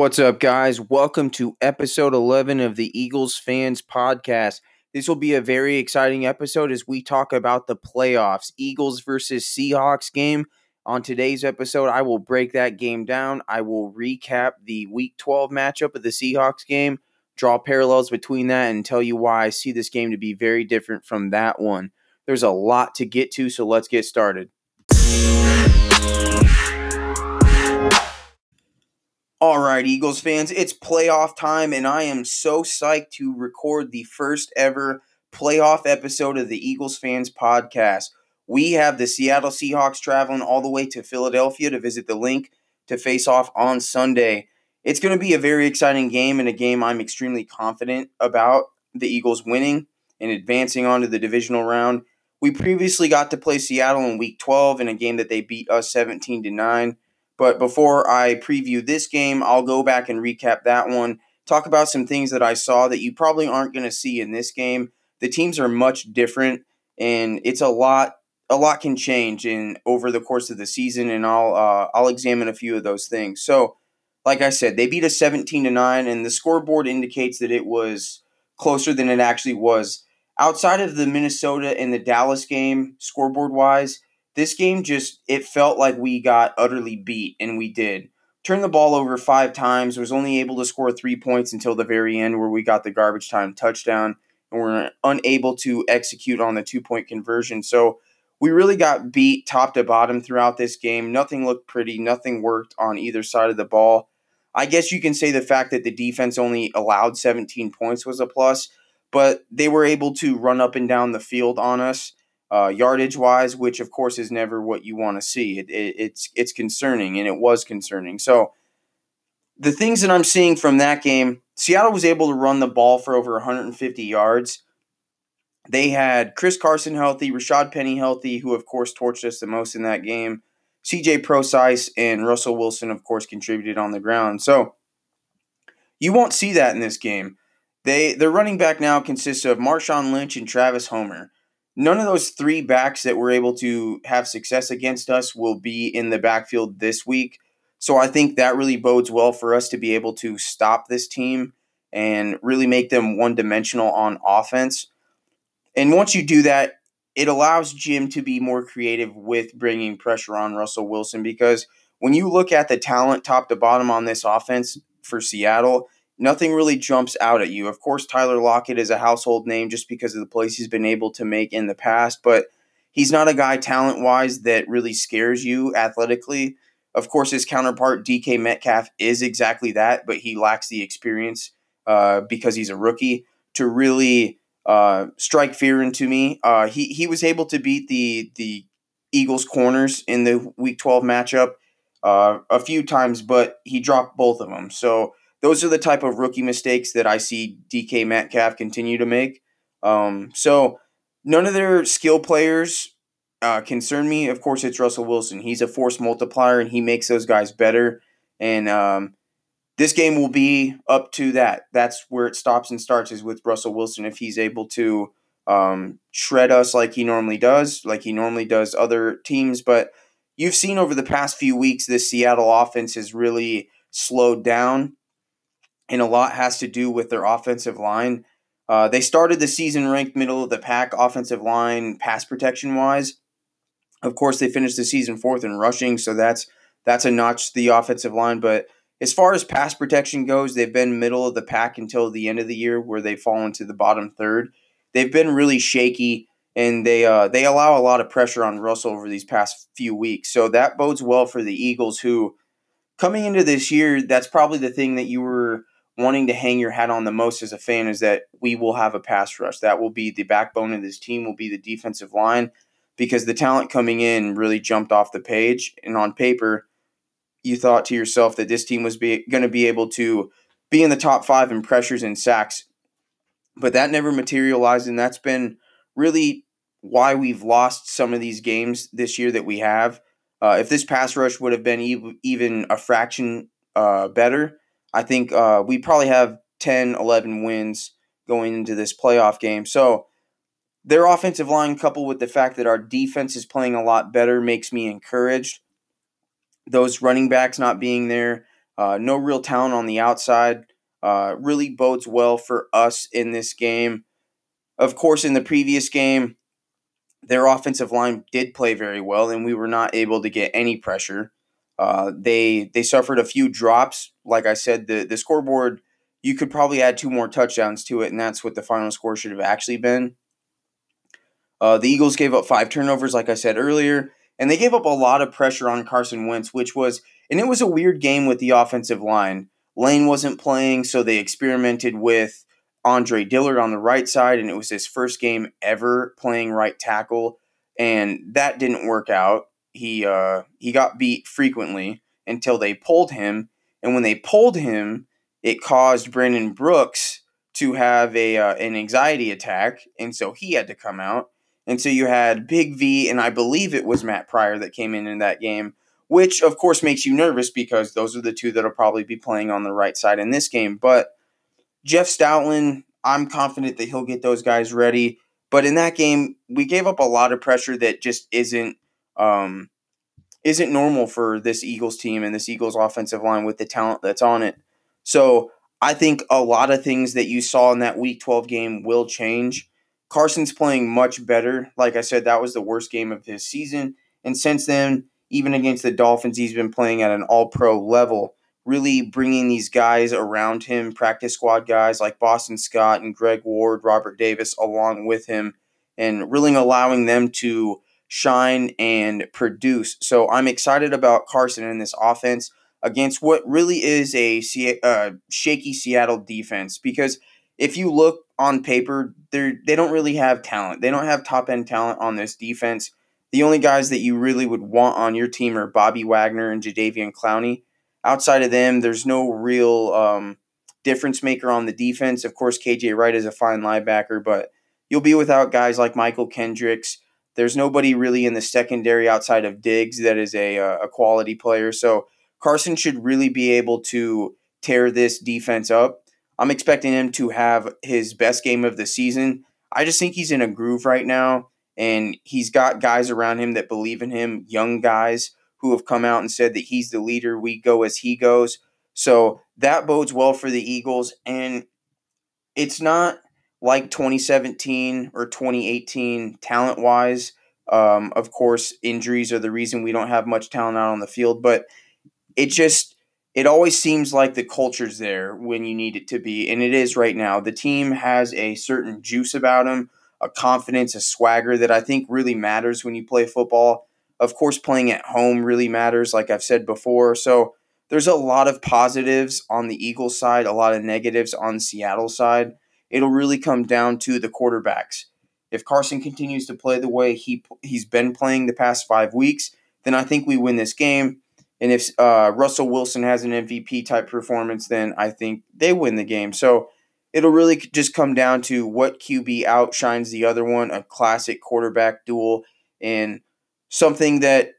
What's up, guys? Welcome to episode 11 of the Eagles Phans Podcast. This will be a very exciting episode as we talk about the playoffs, Eagles versus Seahawks game. On today's episode, I will break that game down. I will recap the week 12 matchup of the Seahawks game, draw parallels between that, and tell you why I see this game to be very different from that one. There's a lot to get to, so let's get started. All right, Eagles fans, it's playoff time, and I am so psyched to record the first ever playoff episode of the Eagles Phans Podcast. We have the Seattle Seahawks traveling all the way to Philadelphia to visit the Linc to face off on Sunday. It's going to be a very exciting game and a game I'm extremely confident about the Eagles winning and advancing on to the divisional round. We previously got to play Seattle in week 12 in a game that they beat us 17 to 9. But before I preview this game, I'll go back and recap that one, talk about some things that I saw that you probably aren't going to see in this game. The teams are much different, and it's a lot. A lot can change in over the course of the season, and I'll uh, I'll examine a few of those things. So, like I said, they beat us seventeen to nine, and the scoreboard indicates that it was closer than it actually was. Outside of the Minnesota and the Dallas game, scoreboard wise, this game just it felt like we got utterly beat, and we did. Turned the ball over five times, was only able to score three points until the very end, where we got the garbage time touchdown, and we're unable to execute on the two point conversion. So we really got beat top to bottom throughout this game. Nothing looked pretty, nothing worked on either side of the ball. I guess you can say the fact that the defense only allowed 17 points was a plus, but they were able to run up and down the field on us uh, yardage wise, which of course is never what you want to see. It, it, it's it's concerning, and it was concerning. So the things that I'm seeing from that game, Seattle was able to run the ball for over 150 yards. They had Chris Carson healthy, Rashaad Penny healthy, who of course torched us the most in that game. CJ Prosise and Russell Wilson, of course, contributed on the ground. So you won't see that in this game. They their running back now consists of Marshawn Lynch and Travis Homer none of those three backs that were able to have success against us will be in the backfield this week. So I think that really bodes well for us to be able to stop this team and really make them one dimensional on offense. And once you do that, it allows Jim to be more creative with bringing pressure on Russell Wilson because when you look at the talent top to bottom on this offense for Seattle, nothing really jumps out at you. Of course, Tyler Lockett is a household name just because of the plays he's been able to make in the past, but he's not a guy talent wise that really scares you athletically. Of course, his counterpart, DK Metcalf, is exactly that, but he lacks the experience uh, because he's a rookie to really uh, strike fear into me. Uh, he, he was able to beat the, the Eagles corners in the week 12 matchup uh, a few times, but he dropped both of them. So, those are the type of rookie mistakes that I see DK Metcalf continue to make. Um, so none of their skill players uh, concern me. Of course, it's Russell Wilson. He's a force multiplier, and he makes those guys better. And um, this game will be up to that. That's where it stops and starts is with Russell Wilson. If he's able to um, shred us like he normally does, like he normally does other teams. But you've seen over the past few weeks, this Seattle offense has really slowed down and a lot has to do with their offensive line. Uh, they started the season ranked middle of the pack offensive line pass protection wise. Of course, they finished the season fourth in rushing, so that's that's a notch the offensive line. But as far as pass protection goes, they've been middle of the pack until the end of the year, where they fall into the bottom third. They've been really shaky, and they uh, they allow a lot of pressure on Russell over these past few weeks. So that bodes well for the Eagles, who coming into this year, that's probably the thing that you were wanting to hang your hat on the most as a fan is that we will have a pass rush. That will be the backbone of this team, will be the defensive line, because the talent coming in really jumped off the page. And on paper, you thought to yourself that this team was going to be able to be in the top five in pressures and sacks. But that never materialized, and that's been really why we've lost some of these games this year that we have. Uh, if this pass rush would have been e- even a fraction uh, better, I think uh, we probably have 10, 11 wins going into this playoff game. So their offensive line, coupled with the fact that our defense is playing a lot better, makes me encouraged. Those running backs not being there, Uh, no real talent on the outside. Uh, really bodes well for us in this game. Of course, in the previous game, their offensive line did play very well, and we were not able to get any pressure. Uh, they they suffered a few drops. Like I said, the the scoreboard you could probably add two more touchdowns to it, and that's what the final score should have actually been. Uh, the Eagles gave up five turnovers, like I said earlier, and they gave up a lot of pressure on Carson Wentz, which was, and it was a weird game with the offensive line. Lane wasn't playing, so they experimented with Andre Dillard on the right side, and it was his first game ever playing right tackle, and that didn't work out. He uh, he got beat frequently until they pulled him, and when they pulled him, it caused Brandon Brooks to have a uh, an anxiety attack, and so he had to come out. And so you had Big V, and I believe it was Matt Pryor that came in in that game, which of course makes you nervous because those are the two that'll probably be playing on the right side in this game. But Jeff Stoutland, I'm confident that he'll get those guys ready. But in that game, we gave up a lot of pressure that just isn't um, isn't normal for this Eagles team and this Eagles offensive line with the talent that's on it. So I think a lot of things that you saw in that Week 12 game will change. Carson's playing much better. Like I said, that was the worst game of his season. And since then, even against the Dolphins, he's been playing at an all pro level, really bringing these guys around him, practice squad guys like Boston Scott and Greg Ward, Robert Davis, along with him, and really allowing them to shine and produce. So I'm excited about Carson in this offense against what really is a uh, shaky Seattle defense because if you look on paper, they they don't really have talent. They don't have top end talent on this defense. The only guys that you really would want on your team are Bobby Wagner and Jadeveon Clowney. Outside of them, there's no real um, difference maker on the defense. Of course, KJ Wright is a fine linebacker, but you'll be without guys like Mychal Kendricks. There's nobody really in the secondary outside of Diggs that is a, uh, a quality player. So Carson should really be able to tear this defense up. I'm expecting him to have his best game of the season. I just think he's in a groove right now, and he's got guys around him that believe in him, young guys who have come out and said that he's the leader. We go as he goes. So that bodes well for the Eagles. And it's not like 2017 or 2018 talent wise. Um, of course, injuries are the reason we don't have much talent out on the field, but it just it always seems like the culture's there when you need it to be, and it is right now. The team has a certain juice about them, a confidence, a swagger that I think really matters when you play football. Of course, playing at home really matters, like I've said before. So there's a lot of positives on the Eagles side, a lot of negatives on Seattle side. It'll really come down to the quarterbacks. If Carson continues to play the way he he's been playing the past five weeks, then I think we win this game. And if uh, Russell Wilson has an MVP type performance, then I think they win the game. So it'll really just come down to what QB outshines the other one, a classic quarterback duel, and something that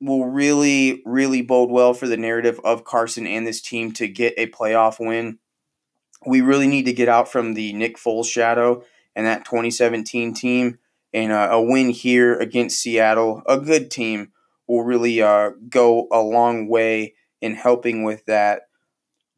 will really, really bode well for the narrative of Carson and this team to get a playoff win. We really need to get out from the Nick Foles shadow and that 2017 team, and uh, a win here against Seattle, a good team will really uh, go a long way in helping with that.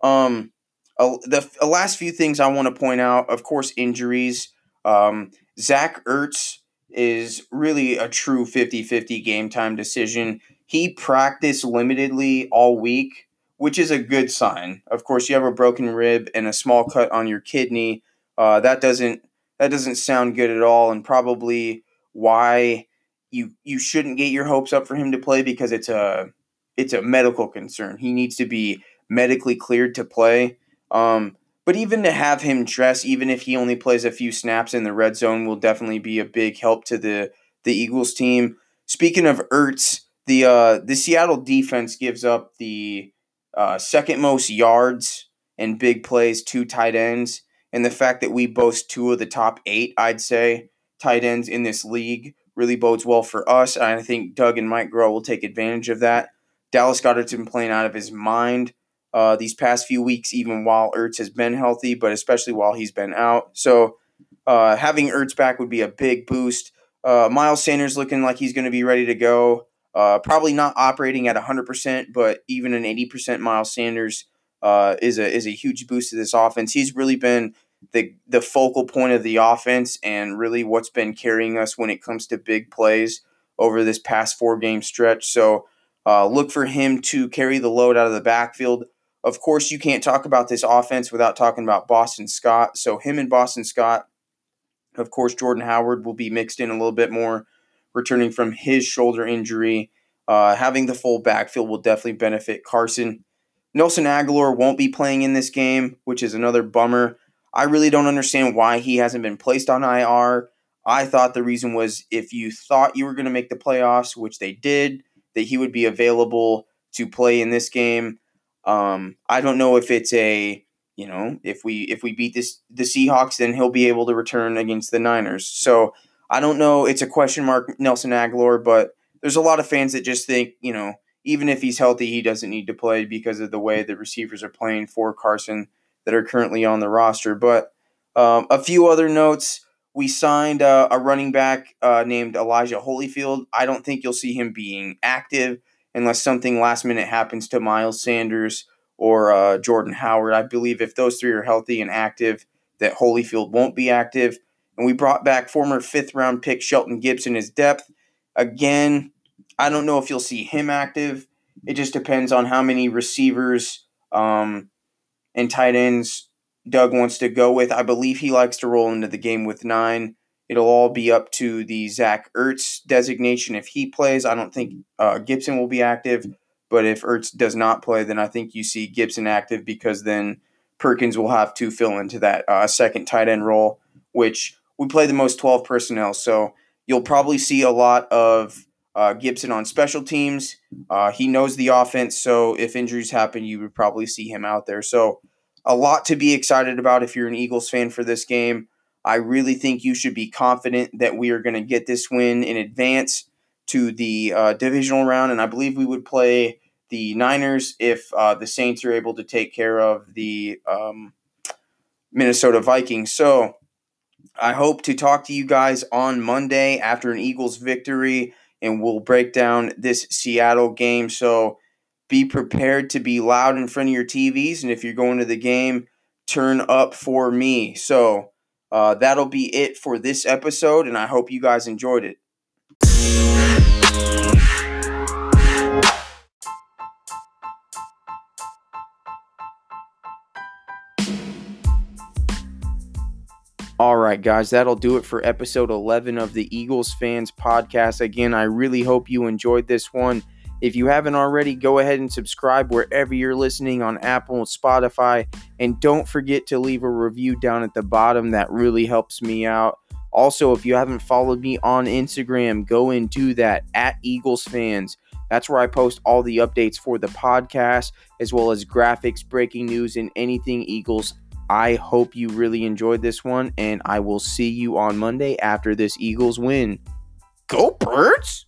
Um, uh, the last few things I want to point out, of course, injuries. Um, Zach Ertz is really a true 50 50 game time decision. He practiced limitedly all week, which is a good sign. Of course, you have a broken rib and a small cut on your kidney. Uh, that doesn't that doesn't sound good at all, and probably why you you shouldn't get your hopes up for him to play because it's a it's a medical concern. He needs to be medically cleared to play. Um, but even to have him dress, even if he only plays a few snaps in the red zone, will definitely be a big help to the the Eagles team. Speaking of Ertz, the uh, the Seattle defense gives up the uh, second most yards and big plays two tight ends, and the fact that we boast two of the top eight, I'd say, tight ends in this league really bodes well for us. And I think Doug and Mike Groh will take advantage of that. Dallas Goedert's been playing out of his mind uh, these past few weeks, even while Ertz has been healthy, but especially while he's been out. So uh, having Ertz back would be a big boost. Uh, Miles Sanders looking like he's going to be ready to go. Uh, probably not operating at 100%, but even an 80% Miles Sanders uh, is a is a huge boost to this offense. He's really been the the focal point of the offense and really what's been carrying us when it comes to big plays over this past four game stretch. So uh, look for him to carry the load out of the backfield. Of course, you can't talk about this offense without talking about Boston Scott. So him and Boston Scott, of course, Jordan Howard will be mixed in a little bit more, returning from his shoulder injury. Uh, having the full backfield will definitely benefit Carson. Nelson Agholor won't be playing in this game, which is another bummer. I really don't understand why he hasn't been placed on IR. I thought the reason was if you thought you were going to make the playoffs, which they did, that he would be available to play in this game. Um, I don't know if it's a you know if we if we beat this the Seahawks, then he'll be able to return against the Niners. So I don't know. It's a question mark, Nelson Agholor, but there's a lot of fans that just think you know even if he's healthy, he doesn't need to play because of the way the receivers are playing for Carson that are currently on the roster. But um, a few other notes. We signed uh, a running back uh, named Elijah Holyfield. I don't think you'll see him being active unless something last minute happens to Miles Sanders or uh, Jordan Howard. I believe if those three are healthy and active, that Holyfield won't be active. And we brought back former fifth round pick Shelton Gibson as depth. Again, I don't know if you'll see him active. It just depends on how many receivers um, and tight ends Doug wants to go with. I believe he likes to roll into the game with nine. It'll all be up to the Zach Ertz designation if he plays. I don't think uh, Gibson will be active, but if Ertz does not play, then I think you see Gibson active because then Perkins will have to fill into that uh, second tight end role, which we play the most 12 personnel. So you'll probably see a lot of uh, Gibson on special teams. Uh, he knows the offense, so if injuries happen, you would probably see him out there. So, a lot to be excited about if you're an Eagles fan for this game. I really think you should be confident that we are going to get this win in advance to the uh, divisional round, and I believe we would play the Niners if uh, the Saints are able to take care of the um, Minnesota Vikings. So, I hope to talk to you guys on Monday after an Eagles victory and we'll break down this Seattle game. So be prepared to be loud in front of your TVs. And if you're going to the game, turn up for me. So uh, that'll be it for this episode. And I hope you guys enjoyed it. All right, guys, that'll do it for episode 11 of the Eagles Phans Podcast. Again, I really hope you enjoyed this one. If you haven't already, go ahead and subscribe wherever you're listening on Apple and Spotify. And don't forget to leave a review down at the bottom. That really helps me out. Also, if you haven't followed me on Instagram, go and do that at Eagles Fans. That's where I post all the updates for the podcast, as well as graphics, breaking news, and anything Eagles I hope you really enjoyed this one, and I will see you on Monday after this Eagles win. Go, Birds!